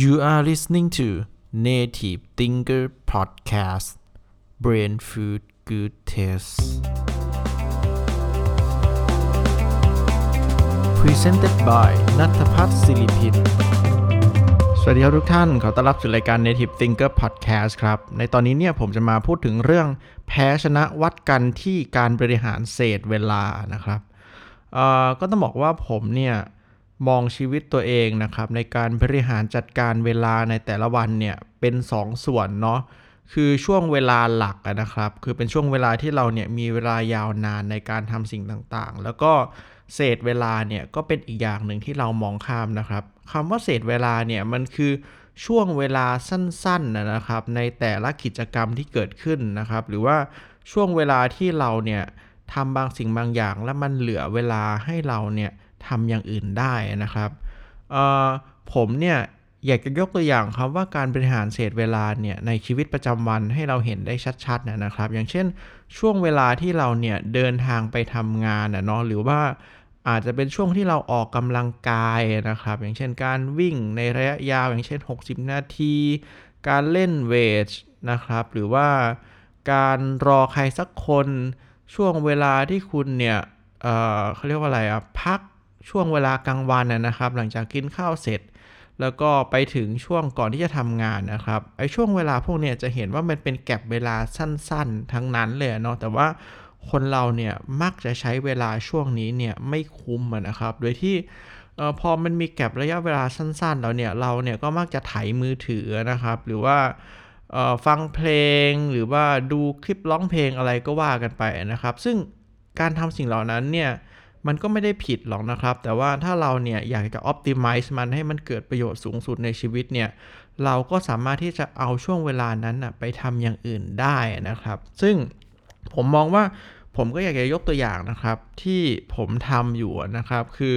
You are listening to Native Thinker Podcast Brain Food Good Taste Presented by นัทพัฒน์ศิริพินสวัสดีครับทุกท่าน ขอต้อนรับสู่รายการ Native Thinker Podcast ครับ ในตอนนี้เนี่ยผมจะมาพูดถึงเรื่องแพ้ชนะวัดกันที่การบริหารเศษเวลานะครับเอ่อก็ต้องบอกว่าผมเนี่ย มองชีวิตตัวเองนะครับ ในการบริหารจัดการเวลาในแต่ละวันเนี่ยเป็น2สส่วนเนาะคือช่วงเวลาหลักนะครับ คือเป็นช่วงเวลาที่เราเนี่ยมีเวลายาวนานในการทำสิ่งต่างๆ แล้วก็เศษเวลาเนี่ยก็เป็นอีกอย่างหนึ่งที่เรามองข้ามนะครับคำว่าเศษเวลาเนี่ยมันคือช่วงเวลาสั้นๆนะครับ ในแต่ละกิจกรรมที่เกิดขึ้นนะครับ หรือว่าช่วงเวลาที่เราเนี่ยทำบางสิ่งบางอย่าง แล้วมันเหลือเวลาให้เราเนี่ย ทำอย่างอื่นได้นะครับผมเนี่ยอยากจะยกตัวอย่างครับว่าการบริหารเศษเวลาเนี่ยในชีวิตประจำวันให้เราเห็นได้ชัดๆนะครับ อย่างเช่นช่วงเวลาที่เราเนี่ยเดินทางไปทำงานนะเนาะหรือว่าอาจจะเป็นช่วงที่เราออกกำลังกายนะครับ อย่างเช่นการวิ่งในระยะยาว อย่างเช่น 60 นาที การเล่นเวทนะครับ หรือว่าการรอใครสักคนช่วงเวลาที่คุณเนี่ยเเขาเรียกว่าอะไรอะพัก ช่วงเวลากลางวันนะครับ หลังจากกินข้าวเสร็จ แล้วก็ไปถึงช่วงก่อนที่จะทำงานนะครับไอ้ช่วงเวลาพวกเนี้ยจะเห็นว่ามันเป็นแก็บเวลาสั้นๆ ทั้งนั้นเลยเนาะแต่ว่าคนเราเนี่ยมักจะใช้เวลาช่วงนี้เนี่ยไม่คุ้มนะครับ โดยที่พอมันมีแก็บระยะเวลาสั้นๆ แล้วเนี่ยเราเนี่ยก็มักจะไถมือถือนะครับ หรือว่าฟังเพลงหรือว่าดูคลิปร้องเพลงอะไรก็ว่ากันไปนะครับ ซึ่งการทำสิ่งเหล่านั้นเนี่ย มันก็ไม่ได้ผิดหรอกนะครับ แต่ว่าถ้าเราเนี่ยอยากจะ optimize มันให้มันเกิดประโยชน์สูงสุดในชีวิตเนี่ย เราก็สามารถที่จะเอาช่วงเวลานั้นนะไปทำอย่างอื่นได้นะครับ ซึ่งผมมองว่าผมก็อยากจะยกตัวอย่างนะครับ ที่ผมทำอยู่นะครับ คือ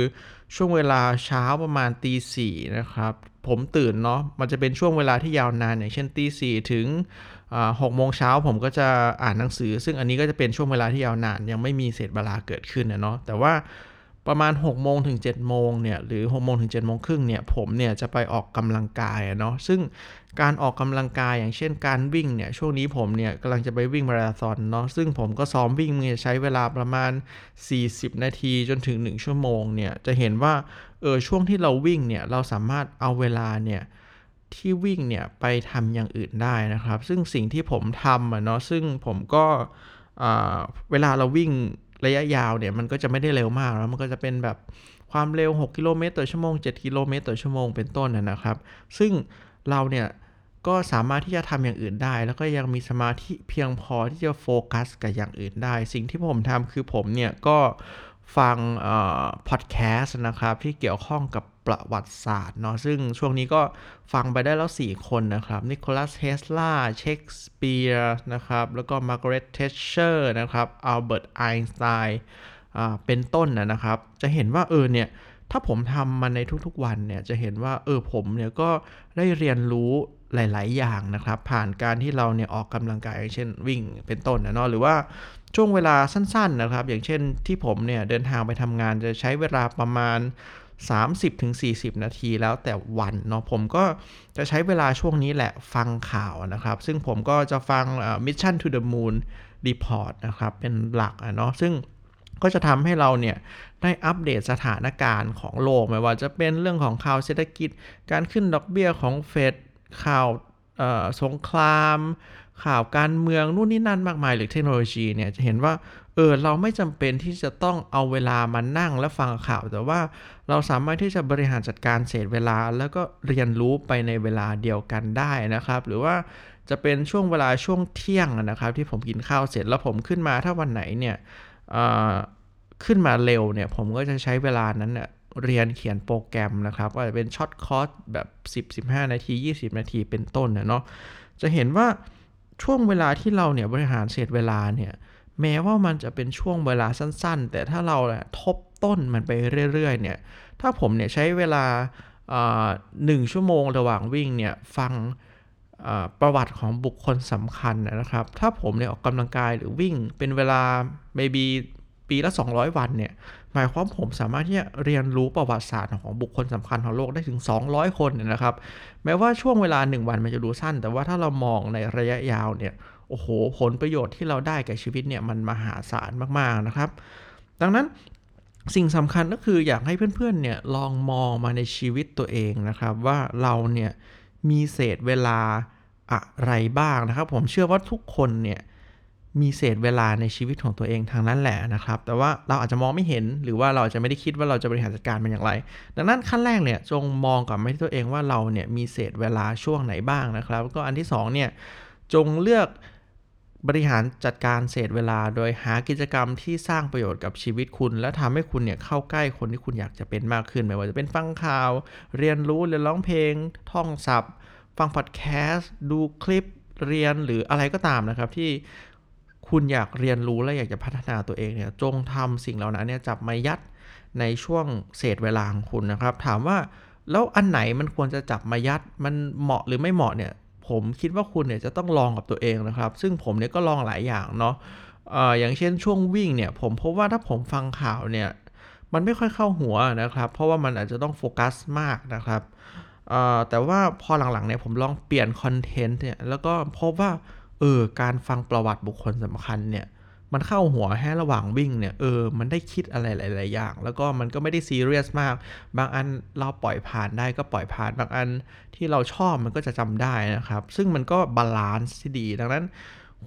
ช่วงเวลาเช้าประมาณตีสี่นะครับ ผมตื่นเนาะมันจะเป็นช่วงเวลาที่ยาวนานอย่างเช่นตีสี่ถึง หกโมงเช้าผมก็จะอ่านหนังสือ ซึ่งอันนี้ก็จะเป็นช่วงเวลาที่ยาวนาน ยังไม่มีเศษเวลาเกิดขึ้นนะเนาะแต่ว่าประมาณ6โมงถึง7โมงเนี่ยหรือ6โมงถึง7โมงครึ่งเนี่ยผมเนี่ยจะไปออกกำลังกายเนาะซึ่งการออกกำลังกายอย่างเช่นการวิ่งเนี่ยช่วงนี้ผมเนี่ยกำลังจะไปวิ่งมาราธอนเนาะซึ่งผมก็ซ้อมวิ่งเนี่ยใช้เวลาประมาณ 40 นาทีจนถึง 1 ชั่วโมงเนี่ยจะเห็นว่าเออช่วงที่เราวิ่งเนี่ยเราสามารถเอาเวลาเนี่ย ที่วิ่งเนี่ยไปทำอย่างอื่นได้นะครับ ซึ่งสิ่งที่ผมทำอะเนาะซึ่งผมก็เวลาเราวิ่งระยะยาวเนี่ยมันก็จะไม่ได้เร็วมากแล้วมันก็จะเป็นแบบความเร็ว 6 กิโลเมตรต่อชั่วโมง 7 กิโลเมตรต่อชั่วโมงเป็นต้นนะครับ ซึ่งเราเนี่ยก็สามารถที่จะทำอย่างอื่นได้ แล้วก็ยังมีสมาธิเพียงพอที่จะโฟกัสกับอย่างอื่นได้ สิ่งที่ผมทำคือผมเนี่ยก็ฟังพอดแคสต์นะครับที่เกี่ยวข้องกับ ประวัติศาสตร์เนาะซึ่งช่วงนี้ก็ฟังไปได้แล้ว 4 คนนะครับนิโคลัสเทสลาเชคสเปียร์นะครับแล้วก็มาร์กาเร็ตเทชเชอร์นะครับอัลเบิร์ตไอน์สไตน์เป็นต้นนะครับ จะเห็นว่าเออเนี่ยถ้าผมทำมันในทุกๆวันเนี่ยจะเห็นว่าเออผมเนี่ยก็ได้เรียนรู้หลาย ๆ อย่างนะครับ ผ่านการที่เราเนี่ยออกกำลังกายเช่นวิ่งเป็นต้นนะเนาะหรือว่าช่วงเวลาสั้น ๆ นะครับ อย่างเช่นที่ผมเนี่ยเดินทางไปทำงานจะใช้เวลาประมาณ 30-40 นาทีแล้วแต่วันเนาะผมก็จะใช้เวลาช่วงนี้แหละฟังข่าวนะครับ ซึ่งผมก็จะฟัง Mission to the Moon Report นะครับ เป็นหลักเนาะซึ่งก็จะทำให้เราเนี่ยได้อัปเดตสถานการณ์ของโลกไม่ว่าจะเป็นเรื่องของข่าวเศรษฐกิจ การขึ้นดอกเบี้ยของเฟดข่าวสงคราม ข่าวการเมืองนู่นนี่นั่นมากมายหรือเทคโนโลยีเนี่ยจะเห็นว่า เออเราไม่จำเป็นที่จะต้องเอาเวลามานั่งและฟังข่าว แต่ว่าเราสามารถที่จะบริหารจัดการเศษเวลา แล้วก็เรียนรู้ไปในเวลาเดียวกันได้นะครับ หรือว่าจะเป็นช่วงเวลาช่วงเที่ยงนะครับ ที่ผมกินข้าวเสร็จแล้วผมขึ้นมาถ้าวันไหนเนี่ยขึ้นมาเร็วเนี่ยผมก็จะใช้เวลานั้นเนี่ยเรียนเขียนโปรแกรมนะครับว่าจะเป็น short course แบบ 10-15 นาที 20 นาทีเป็นต้นเนาะจะเห็นว่าช่วงเวลาที่เราเนี่ยบริหารเศษเวลาเนี่ย แม้ว่ามันจะเป็นช่วงเวลาสั้นๆ แต่ถ้าเราทบต้นมันไปเรื่อยๆเนี่ย ถ้าผมเนี่ยใช้เวลาหนึ่งชั่วโมงระหว่างวิ่งเนี่ยฟังประวัติของบุคคลสำคัญนะครับ ถ้าผมเนี่ยออกกำลังกายหรือวิ่งเป็นเวลา maybe ปีละ 200 วันเนี่ย หมายความผมสามารถที่จะเรียนรู้ประวัติศาสตร์ของบุคคลสำคัญของโลกได้ถึง 200 คนเนี่ยนะครับ แม้ว่าช่วงเวลา 1 วันมันจะดูสั้น แต่ว่าถ้าเรามองในระยะยาวเนี่ย โอ้โห ผลประโยชน์ที่เราได้กับชีวิตเนี่ยมันมหาศาลมากๆนะครับ ดังนั้นสิ่งสำคัญก็คืออยากให้เพื่อนๆเนี่ยลองมองมาในชีวิตตัวเองนะครับ ว่าเราเนี่ยมีเศษเวลาอะไรบ้างนะครับ ผมเชื่อว่าทุกคนเนี่ยมีเศษเวลาในชีวิตของตัวเองทางนั้นแหละนะครับ แต่ว่าเราอาจจะมองไม่เห็นหรือว่าเราอาจจะไม่ได้คิดว่าเราจะบริหารจัดการมันอย่างไร ดังนั้นขั้นแรกเนี่ยจงมองกลับม่ที่ตัวเองว่าเราเนี่ยมีเศษเวลาช่วงไหนบ้างนะครับ ก็อันที่2เนี่ยจงเลือก บริหารจัดการเศษเวลาโดยหากิจกรรมที่สร้างประโยชน์กับชีวิตคุณ และทำให้คุณเนี่ยเข้าใกล้คนที่คุณอยากจะเป็นมากขึ้น ไม่ว่าจะเป็นฟังข่าว เรียนรู้เรียนร้องเพลง ท่องศัพท์ ฟังพอดแคสต์ ดูคลิปเรียนหรืออะไรก็ตามนะครับที่คุณอยากเรียนรู้และอยากจะพัฒนาตัวเองเนี่ยจงทำสิ่งเหล่านั้นเนี่ยจับมายัดในช่วงเศษเวลาของคุณนะครับ ถามว่าแล้วอันไหนมันควรจะจับมายัดมันเหมาะหรือไม่เหมาะเนี่ย ผมคิดว่าคุณเนี่ยจะต้องลองกับตัวเองนะครับ ซึ่งผมเนี่ยก็ลองหลายอย่างเนาะออย่างเช่นช่วงวิ่งเนี่ย ผมพบว่าถ้าผมฟังข่าวเนี่ย มันไม่ค่อยเข้าหัวนะครับ เพราะว่ามันอาจจะต้องโฟกัสมากนะครับแต่ว่าพอหลังๆเนี่ยผมลองเปลี่ยน content เนี่ยแล้วก็พบว่าเออการฟังประวัติบุคคลสำคัญเนี่ย มันเข้าหัวแค่ระหว่างวิ่งเนี่ยเออมันได้คิดอะไรหลาย ๆ อย่าง แล้วก็มันก็ไม่ได้ซีเรียสมาก บางอันเราปล่อยผ่านได้ก็ปล่อยผ่านบางอันที่เราชอบมันก็จะจำได้นะครับ ซึ่งมันก็ balance ที่ดี ดังนั้น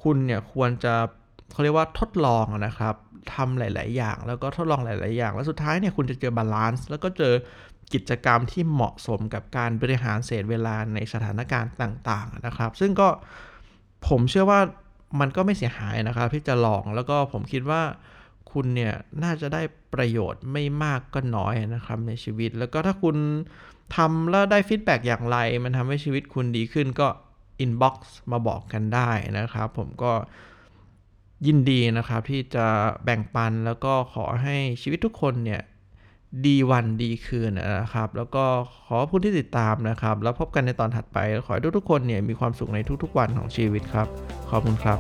คุณเนี่ยควรจะเขาเรียกว่าทดลองนะครับทำหลาย ๆ อย่าง แล้วก็ทดลองหลาย ๆ อย่าง แล้วสุดท้ายเนี่ยคุณจะเจอ balance แล้วก็เจอกิจกรรมที่เหมาะสมกับการบริหารเศษเวลาในสถานการณ์ต่าง ๆ นะครับ ซึ่งก็ผมเชื่อว่า มันก็ไม่เสียหายนะครับที่จะลองแล้วก็ผมคิดว่าคุณเนี่ยน่าจะได้ประโยชน์ไม่มากก็น้อยนะครับในชีวิต แล้วก็ถ้าคุณทำแล้วได้ feedback อย่างไร มันทำให้ชีวิตคุณดีขึ้นก็inbox มาบอกกันได้นะครับ ผมก็ยินดีนะครับที่จะแบ่งปันแล้วก็ขอให้ชีวิตทุกคนเนี่ยดีวันดีคืนนะครับ แล้วก็ขอผู้ที่ติดตามนะครับ แล้วพบกันในตอนถัดไป ขอให้ทุกๆคนเนี่ยมีความสุขในทุกๆวันของชีวิตครับ ขอบคุณครับ